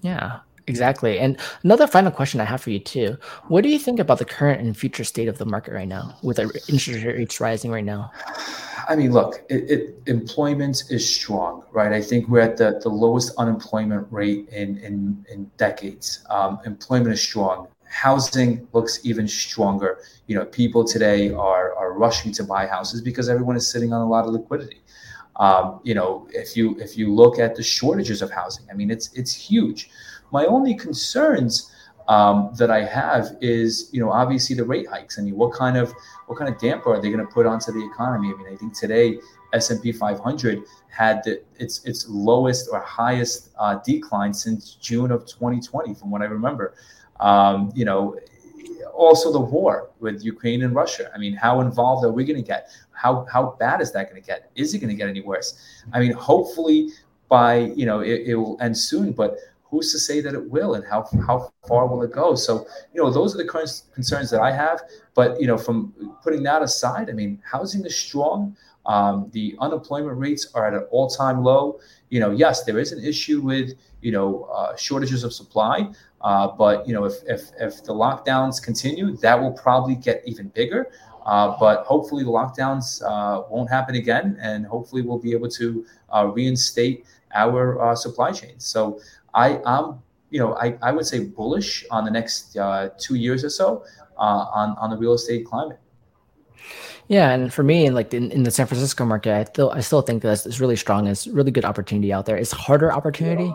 Yeah, exactly. And another final question I have for you too: What do you think about the current and future state of the market right now, with interest rates rising right now? I mean, look, it, it, employment is strong, right? I think we're at the, the lowest unemployment rate in in, in decades. Um, employment is strong housing looks even stronger. You know, people today are are rushing to buy houses because everyone is sitting on a lot of liquidity. Um, you know, if you if you look at the shortages of housing, I mean, it's it's huge. My only concerns um, that I have is, you know, obviously the rate hikes. I mean, what kind of what kind of damper are they going to put onto the economy? I mean, I think today S and P 500 had the, its its lowest or highest uh, decline since June of 2020, from what I remember. Um, you know, also the war with Ukraine and Russia. I mean, how involved are we going to get? How how bad is that going to get? Is it going to get any worse? I mean, hopefully by you know it, it will end soon, but who's to say that it will and how how far will it go so you know those are the current concerns that i have but you know from putting that aside i mean housing is strong um, the unemployment rates are at an all-time low you know yes there is an issue with you know uh, shortages of supply uh, but you know, if, if if the lockdowns continue, that will probably get even bigger. Uh, but hopefully, the lockdowns uh, won't happen again, and hopefully, we'll be able to uh, reinstate our uh, supply chains. So, I I'm you know, I, I would say bullish on the next two years or so on on the real estate climate. Yeah, and for me, and like in, in the San Francisco market, I still I still think that it's really strong. It's really good opportunity out there. It's harder opportunity,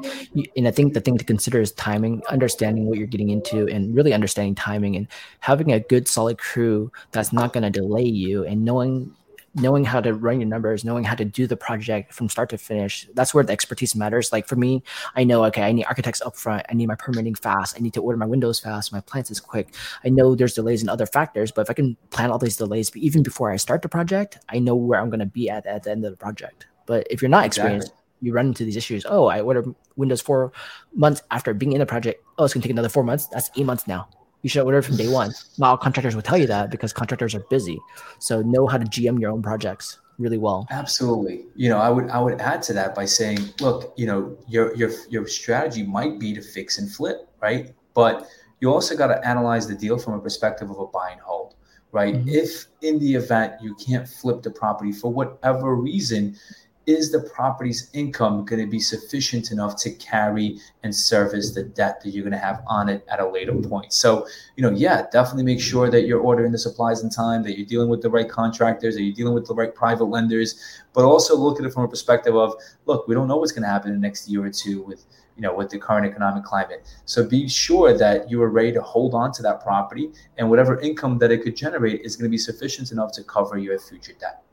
and I think the thing to consider is timing, understanding what you're getting into, and really understanding timing, and having a good solid crew that's not going to delay you, and knowing knowing how to run your numbers, knowing how to do the project from start to finish. That's where the expertise matters. Like for me, I know, okay, I need architects upfront. I need my permitting fast. I need to order my windows fast. My plans is quick. I know there's delays in other factors, but if I can plan all these delays even before I start the project, I know where I'm going to be at at the end of the project. But if you're not experienced, exactly. you run into these issues. Oh, I ordered Windows four months after being in the project. Oh, it's going to take another four months. That's eight months now you should order from day one. Not all contractors will tell you that because contractors are busy. So know how to GM your own projects really well. Absolutely. You know, I would I would add to that by saying, look, you know, your your your strategy might be to fix and flip, right? But you also got to analyze the deal from a perspective of a buy and hold, right? Mm-hmm. If in the event you can't flip the property for whatever reason, is the property's income going to be sufficient enough to carry and service the debt that you're going to have on it at a later point so you know yeah definitely make sure that you're ordering the supplies in time that you're dealing with the right contractors that you're dealing with the right private lenders but also look at it from a perspective of look we don't know what's going to happen in the next year or two with you know, with the current economic climate. So be sure that you are ready to hold on to that property and whatever income that it could generate is going to be sufficient enough to cover your future debt.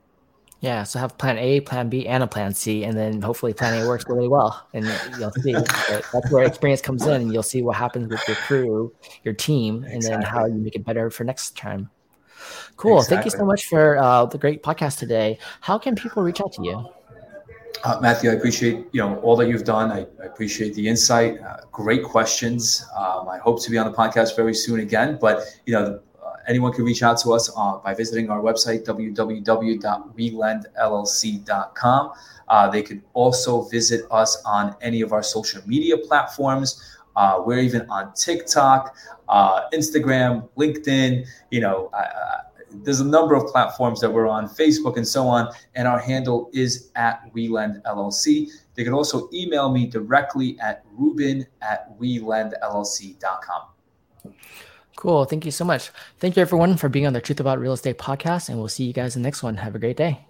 Yeah, so have plan A, plan B, and a plan C, and then hopefully plan A works really well. And you'll see that's where experience comes in, and you'll see what happens with your crew, your team, and exactly. then how you make it better for next time. Cool. Exactly. Thank you so much for uh, the great podcast today. How can people reach out to you? Uh, Matthew, I appreciate you know all that you've done. I, I appreciate the insight. Uh, great questions. Um, I hope to be on the podcast very soon again. But you know, anyone can reach out to us uh, by visiting our website www.welendllc.com. Uh, they can also visit us on any of our social media platforms. Uh, we're even on TikTok, Instagram, LinkedIn. You know there's a number of platforms that we're on, Facebook and so on, and our handle is at WeLend LLC. They can also email me directly at ruben at welendllc.com. Cool. Thank you so much. Thank you, everyone, for being on the Truth About Real Estate podcast, and we'll see you guys in the next one. Have a great day.